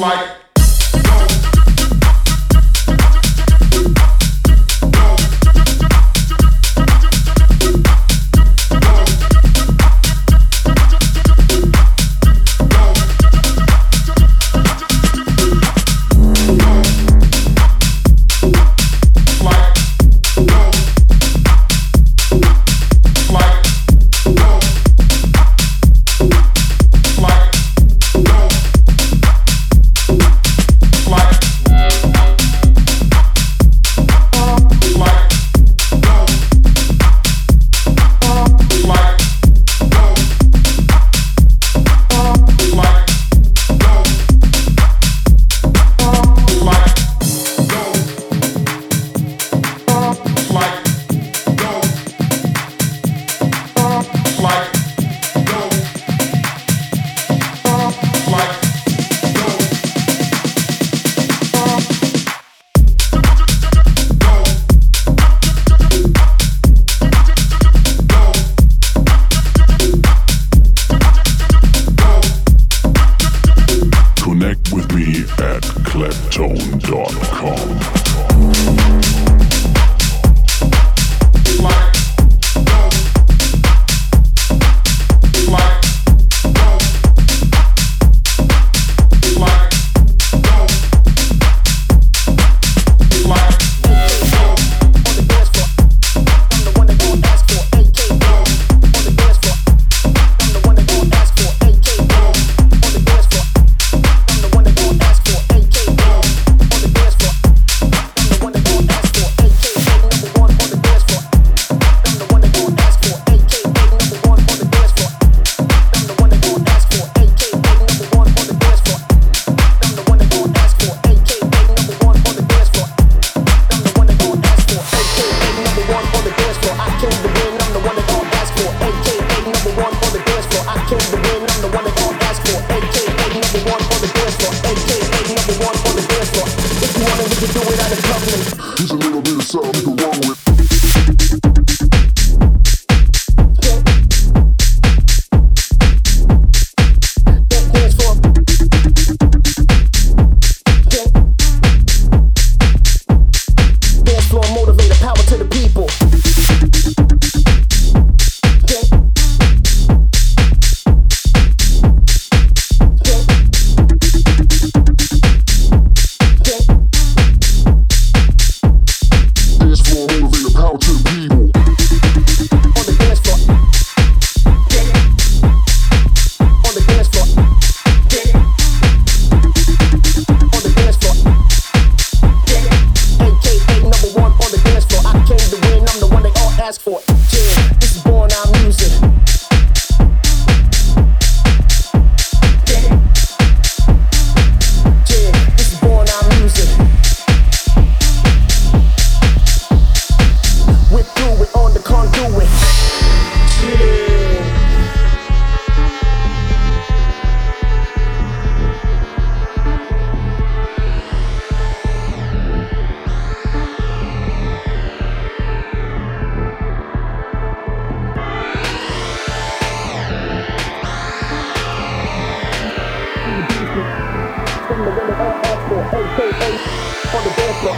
like I'm the one that all asked for, aka on the dance floor.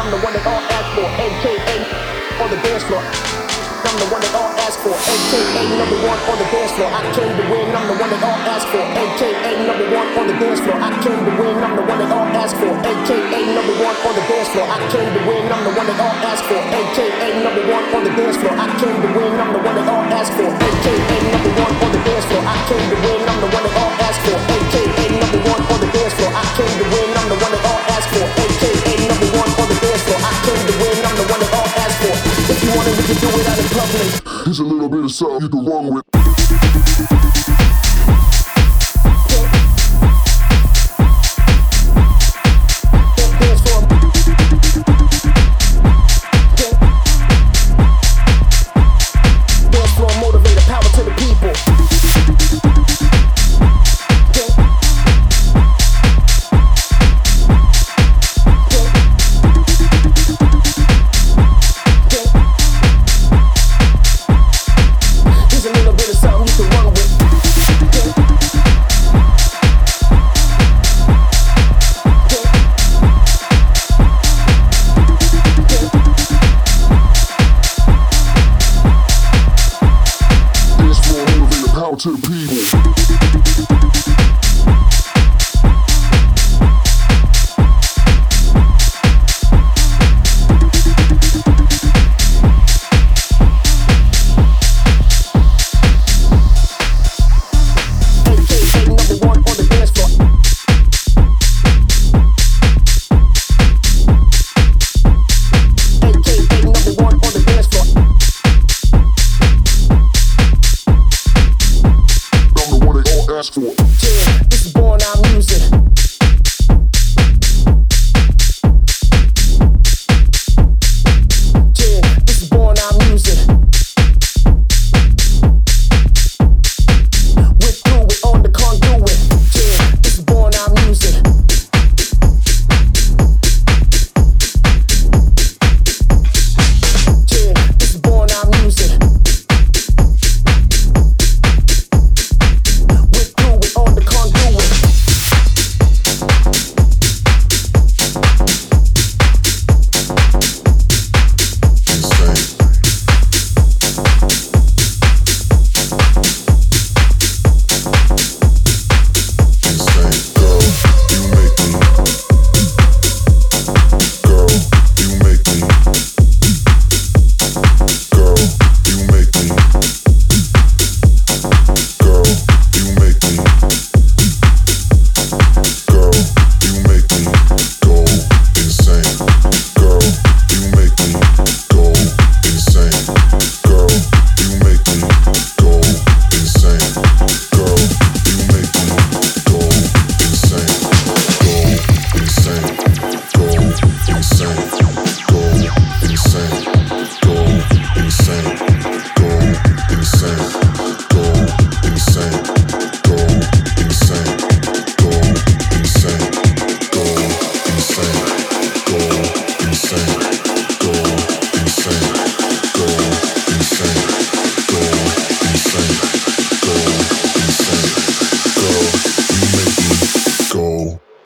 I'm the one that all asked for, aka on the dance floor. I'm the one that all ask for. AKA number one on the dance floor. I came to win, I'm the one that all ask for. AKA number one on the dance floor. I came to win, I'm the one that all ask for. AKA number one on the dance floor. I came to win, I'm the one that all ask for. AKA number one on the dance floor. I came to win, I'm the one that all ask for. AKA number one on the dance floor. I came to win, I'm the one that all ask for. AKA number one on the dance floor. I came to win, I'm the one that all ask for. AKA number one on the dance floor. I came to win, I'm the one He's it, we can do it out in public. Here's a little bit of something you can run with.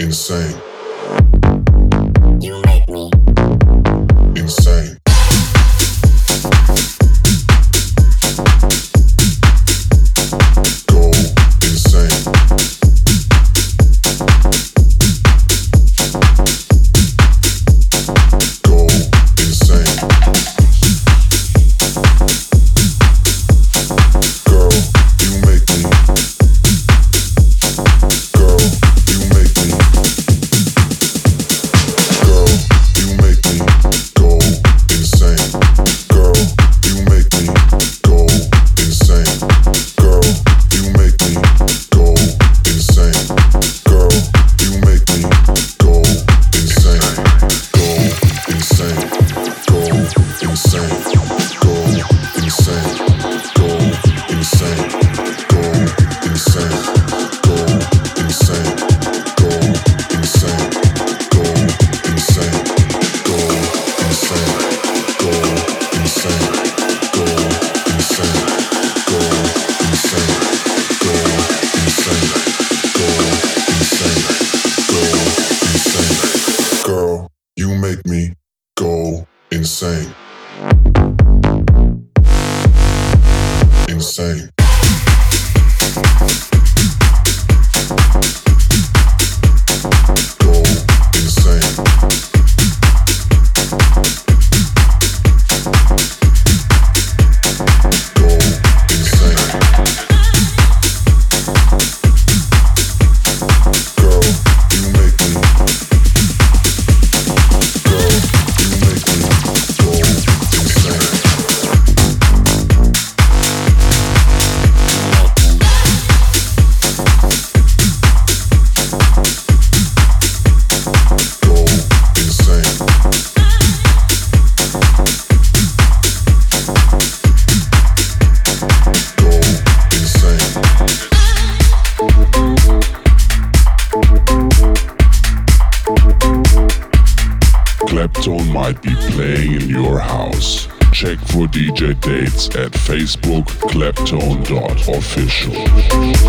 insane. You make me insane. At Facebook claptone.official.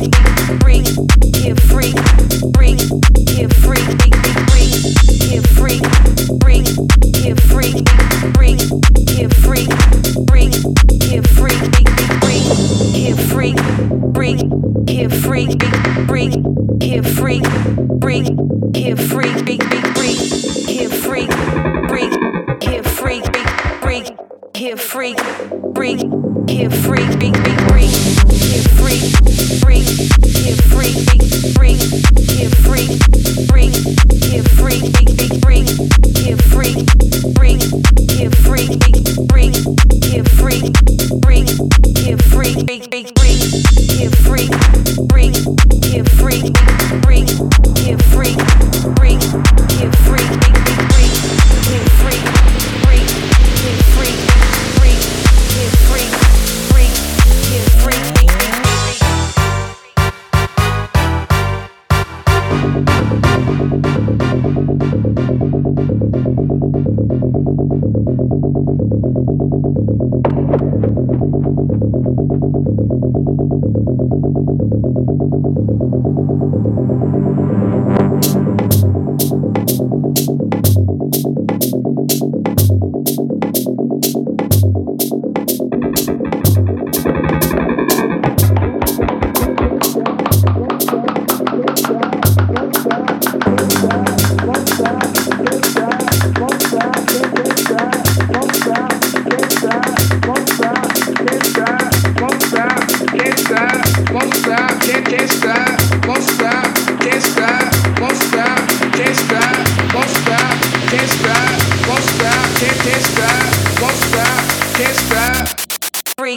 freak, freak, here freak, freak, here freak.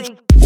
freak.